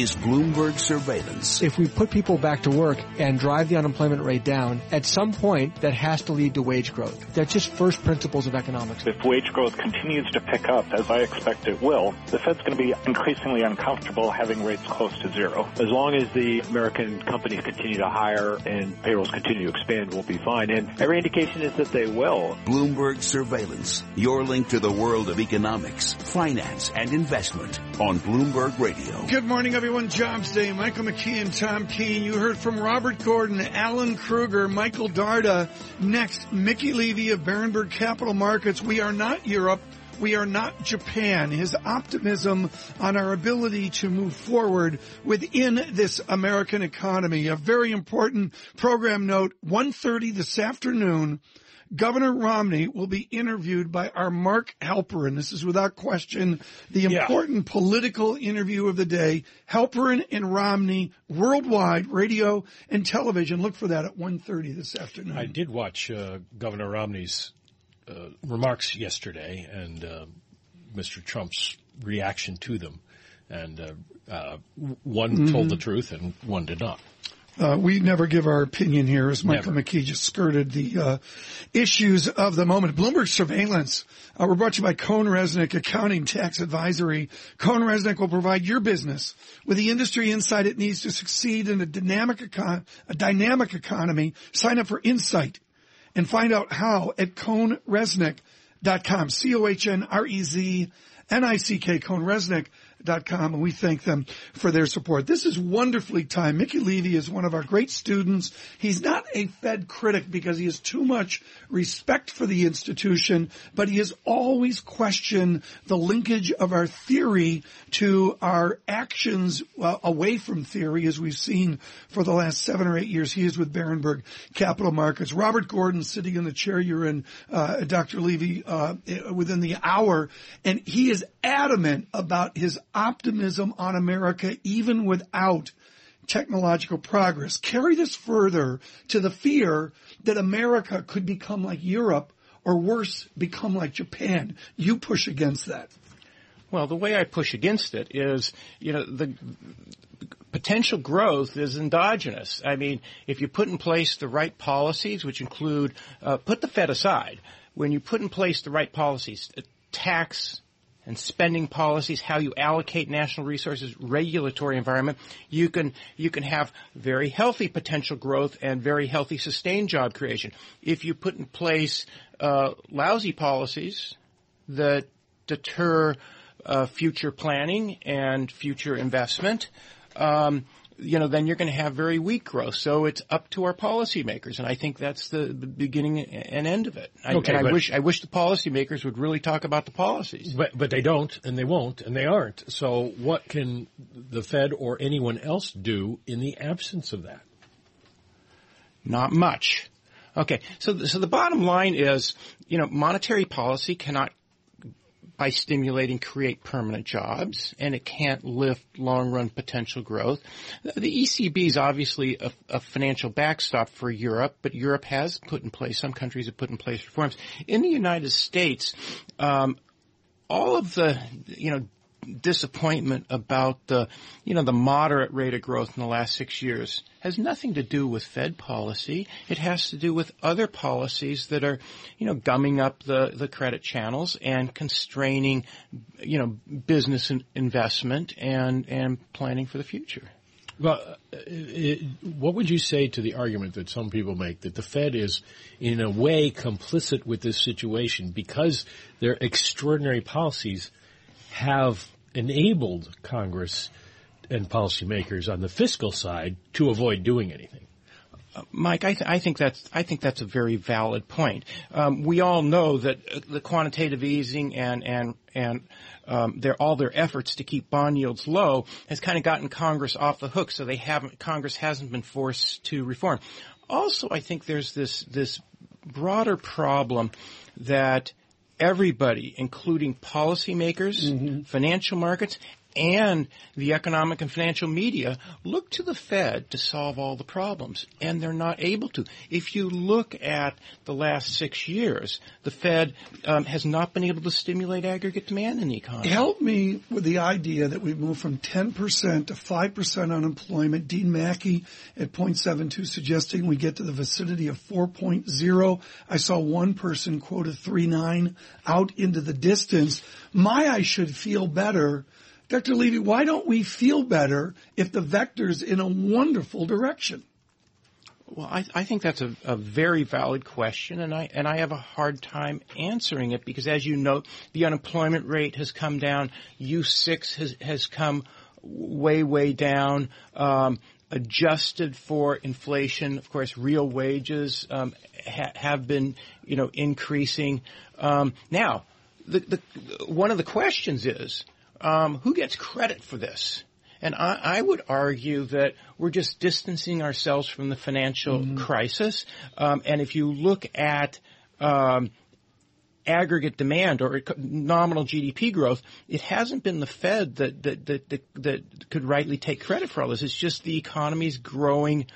is Bloomberg Surveillance. If we put people back to work and drive the unemployment rate down, at some point that has to lead to wage growth. That's just first principles of economics. If wage growth continues to pick up, as I expect it will, the Fed's going to be increasingly uncomfortable having rates close to zero. As long as the American companies continue to hire and payrolls continue to expand, we'll be fine. And every indication is that they will. Bloomberg Surveillance, your link to the world of economics, finance, and investment on Bloomberg Radio. Good morning, everyone. Jobs Day. Michael McKee and Tom Keene. You heard from Robert Gordon, Alan Krueger, Michael Darda. Next, Mickey Levy of Berenberg Capital Markets. We are not Europe. We are not Japan. His optimism on our ability to move forward within this American economy. A very important program note, 1.30 this afternoon. Governor Romney will be interviewed by our Mark Halperin. This is without question the important yeah. political interview of the day. Halperin and Romney worldwide radio and television. Look for that at 1.30 this afternoon. I did watch uh, Governor Romney's uh, remarks yesterday and uh, Mr. Trump's reaction to them. And uh, uh, one mm-hmm. told the truth and one did not. Uh, we never give our opinion here, as Michael never. McKee just skirted the uh, issues of the moment. Bloomberg surveillance. Uh, we're brought to you by CohnReznick Accounting Tax Advisory. CohnReznick will provide your business with the industry insight it needs to succeed in a dynamic, econ- a dynamic economy. Sign up for Insight and find out how at CohnReznick.com. C-O-H-N-R-E-Z-N-I-C-K, CohnReznick com, and we thank them for their support. This is wonderfully timed. Mickey Levy is one of our great students. He's not a Fed critic because he has too much respect for the institution, but he has always questioned the linkage of our theory to our actions uh, away from theory, as we've seen for the last seven or eight years. He is with Berenberg Capital Markets. Robert Gordon sitting in the chair you're in, uh, Dr. Levy, uh, within the hour, and he is adamant about his optimism on America even without technological progress. Carry this further to the fear that America could become like Europe or worse, become like Japan. You push against that. Well, the way I push against it is, you know, the potential growth is endogenous. I mean, if you put in place the right policies, which include, uh, put the Fed aside, when you put in place the right policies, tax and spending policies, how you allocate national resources, regulatory environment, you can you can have very healthy potential growth and very healthy sustained job creation. If you put in place uh, lousy policies that deter uh, future planning and future investment, um, you know, then you're going to have very weak growth. So it's up to our policymakers, and I think that's the, the beginning and end of it. I, okay, and I wish I wish the policymakers would really talk about the policies. But but they don't, and they won't, and they aren't. So what can the Fed or anyone else do in the absence of that? Not much. Okay, so so the bottom line is, you know, monetary policy cannot by stimulating create permanent jobs, and it can't lift long-run potential growth. The ECB is obviously a, a, financial backstop for Europe, but Europe has put in place, some countries have put in place reforms. In the United States, um, all of the, you know, disappointment about the, you know, the moderate rate of growth in the last six years has nothing to do with Fed policy. It has to do with other policies that are, you know, gumming up the, the credit channels and constraining, you know, business investment and, and planning for the future. Well, uh, it, what would you say to the argument that some people make that the Fed is, in a way, complicit with this situation because their extraordinary policies have enabled Congress and policymakers on the fiscal side to avoid doing anything. Mike, I, th- I, think that's I think that's a very valid point. Um, we all know that uh, the quantitative easing and and and um, their all their efforts to keep bond yields low has kind of gotten Congress off the hook, so they haven't Congress hasn't been forced to reform. Also, I think there's this this broader problem that everybody, including policymakers, mm-hmm. financial markets, and the economic and financial media look to the Fed to solve all the problems, and they're not able to. If you look at the last six years, the Fed um, has not been able to stimulate aggregate demand in the economy. Help me with the idea that we moved from 10% to 5% unemployment. Dean Maki at Point72 suggesting we get to the vicinity of 4.0. I saw one person quote a 3.9 out into the distance. My I should feel better Dr. Levy, why don't we feel better if the vector's in a wonderful direction? Well, I, I think that's a, a, very valid question, and I and I have a hard time answering it because, as you know, the unemployment rate has come down. U6 has has come way way down. Um, adjusted for inflation, of course, real wages um, ha- have been you know increasing. Um, now, the, the one of the questions is um, who gets credit for this? And I, I, would argue that we're just distancing ourselves from the financial mm-hmm. crisis. Um, and if you look at um, aggregate demand or nominal GDP growth, it hasn't been the Fed that, that that, that that could rightly take credit for all this. It's just the economy's growing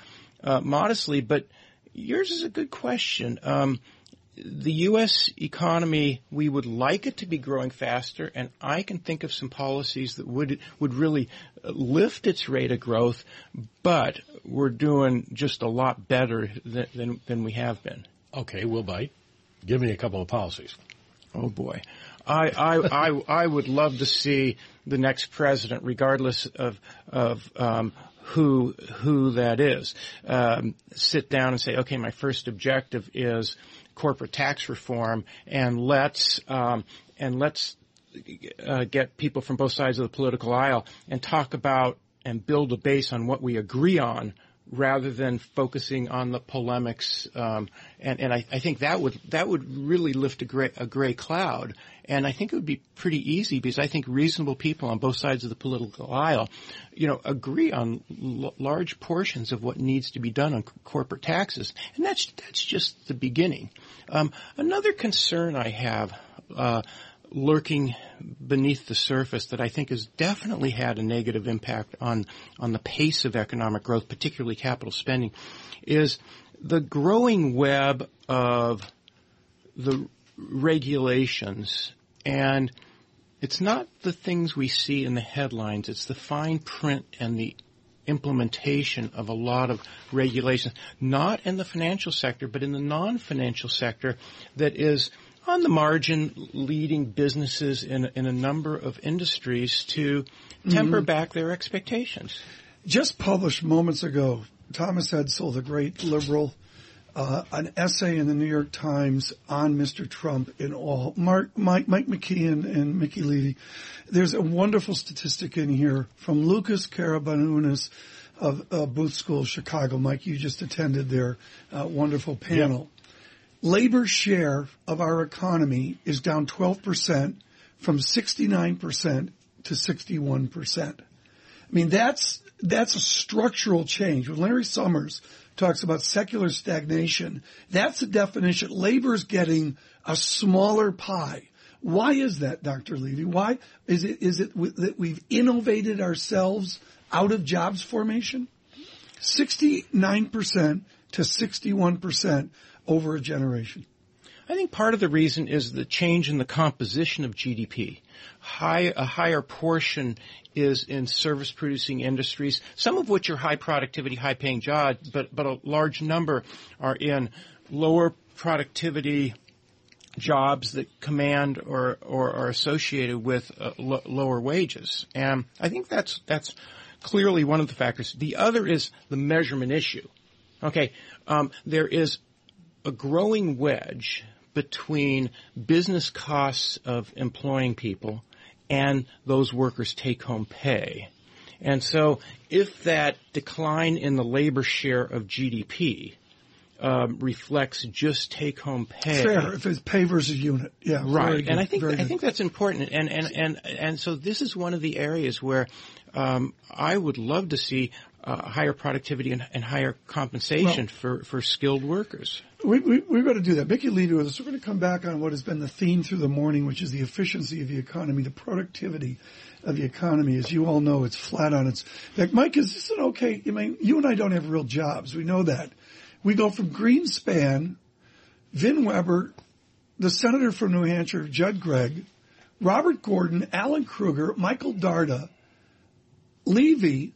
uh, modestly. But yours is a good question. Um, the U.S. economy, we would like it to be growing faster, and I can think of some policies that would would really lift its rate of growth. But we're doing just a lot better than than, than we have been. Okay, we'll bite. Give me a couple of policies. Oh boy, I I I, I would love to see the next president, regardless of of um, who who that is, um, sit down and say, okay, my first objective is corporate tax reform, and let's um, and let's uh, get people from both sides of the political aisle and talk about and build a base on what we agree on rather than focusing on the polemics. Um, and, and I, I, think that would that would really lift a gray, a gray cloud. And I think it would be pretty easy because I think reasonable people on both sides of the political aisle, you know, agree on l- large portions of what needs to be done on c- corporate taxes. And that's that's just the beginning. Um, another concern I have. Uh, lurking beneath the surface that I think has definitely had a negative impact on on the pace of economic growth, particularly capital spending, is the growing web of the regulations. And it's not the things we see in the headlines, it's the fine print and the implementation of a lot of regulations, not in the financial sector, but in the non-financial sector that is on the margin leading businesses in, in a number of industries to temper mm-hmm. back their expectations. Just published moments ago, Thomas Edsall, the great liberal, uh, an essay in the New York Times on Mr. Trump in all. Mark, Mike, Mike McKee and Mickey Levy. There's a wonderful statistic in here from Loukas Karabarbounis of uh, Booth School, Chicago. Mike, you just attended their uh, wonderful panel labor share of our economy is down 12% from 69% to 61%. I mean, that's, that's a structural change. When Larry Summers talks about secular stagnation, that's the definition. Labor is getting a smaller pie. Why is that, Dr. Levy? Why is it, is it that we've innovated ourselves out of jobs formation? 69% to 61% over a generation? I think part of the reason is the change in the composition of GDP. High, a higher portion is in service producing industries, some of which are high productivity, high paying jobs, but, but a large number are in lower productivity jobs that command or, or are associated with uh, l- lower wages. And I think that's, that's clearly one of the factors. The other is the measurement issue. Okay, um, there is a growing wedge between business costs of employing people and those workers' take-home pay. And so if that decline in the labor share of GDP um, reflects just take-home pay. Fair, if it's pay versus unit, yeah. Right, and I think I think that's important, and and and and so this is one of the areas where um, I would love to see uh, higher productivity and, and higher compensation well, for, for skilled workers. we, we, we're going to do that. Mickey Levy with us. We're going to come back on what has been the theme through the morning, which is the efficiency of the economy, the productivity of the economy. As you all know, it's flat on its back. Mike, is this an okay? I mean, you and I don't have real jobs. We know that. We go from Greenspan, Vin Weber, the senator from New Hampshire, Judd Gregg, Robert Gordon, Alan Krueger, Michael Darda, Levy,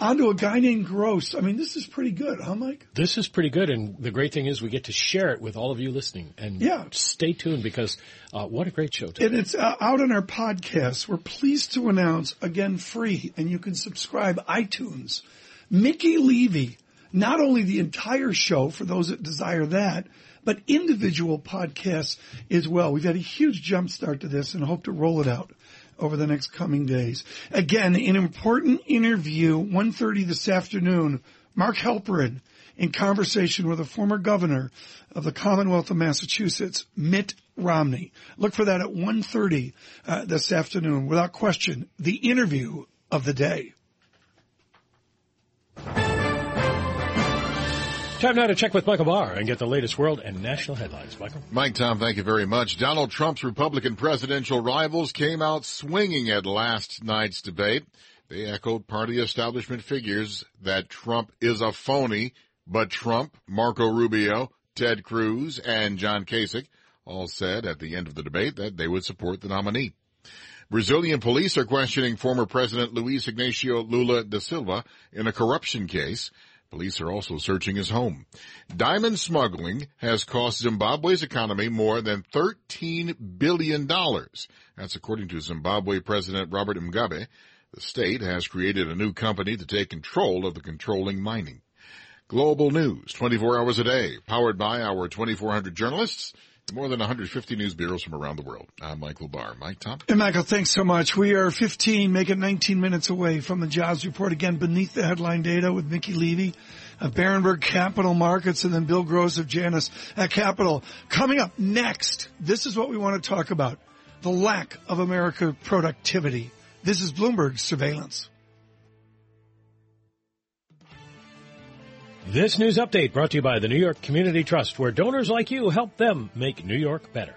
onto a guy named Gross. I mean, this is pretty good, huh, Mike? This is pretty good, and the great thing is we get to share it with all of you listening. And yeah. stay tuned because uh, what a great show today. And it's uh, out on our podcast. We're pleased to announce, again, free, and you can subscribe iTunes. Mickey Levy, not only the entire show for those that desire that, but individual podcasts as well. We've had a huge jump start to this and hope to roll it out over the next coming days. Again, an important interview, 1.30 this afternoon, Mark Halperin in conversation with a former governor of the Commonwealth of Massachusetts, Mitt Romney. Look for that at 1.30 uh, this afternoon. Without question, the interview of the day. Time now to check with Michael Barr and get the latest world and national headlines. Michael? Mike, Tom, thank you very much. Donald Trump's Republican presidential rivals came out swinging at last night's debate. They echoed party establishment figures that Trump is a phony, but Trump, Marco Rubio, Ted Cruz, and John Kasich all said at the end of the debate that they would support the nominee. Brazilian police are questioning former President Luiz Ignacio Lula da Silva in a corruption case. Police are also searching his home. Diamond smuggling has cost Zimbabwe's economy more than $13 billion. That's according to Zimbabwe President Robert Mugabe. The state has created a new company to take control of the controlling mining. Global news, 24 hours a day, powered by our 2,400 journalists more than 150 news bureaus from around the world. I'm Michael Barr. Mike Tom. And Michael, thanks so much. We are 15, make it 19 minutes away from the jobs report. Again, beneath the headline data with Mickey Levy of Berenberg Capital Markets and then Bill Gross of Janus at Capital. Coming up next, this is what we want to talk about. The lack of America productivity. This is Bloomberg Surveillance. This news update brought to you by the New York Community Trust, where donors like you help them make New York better.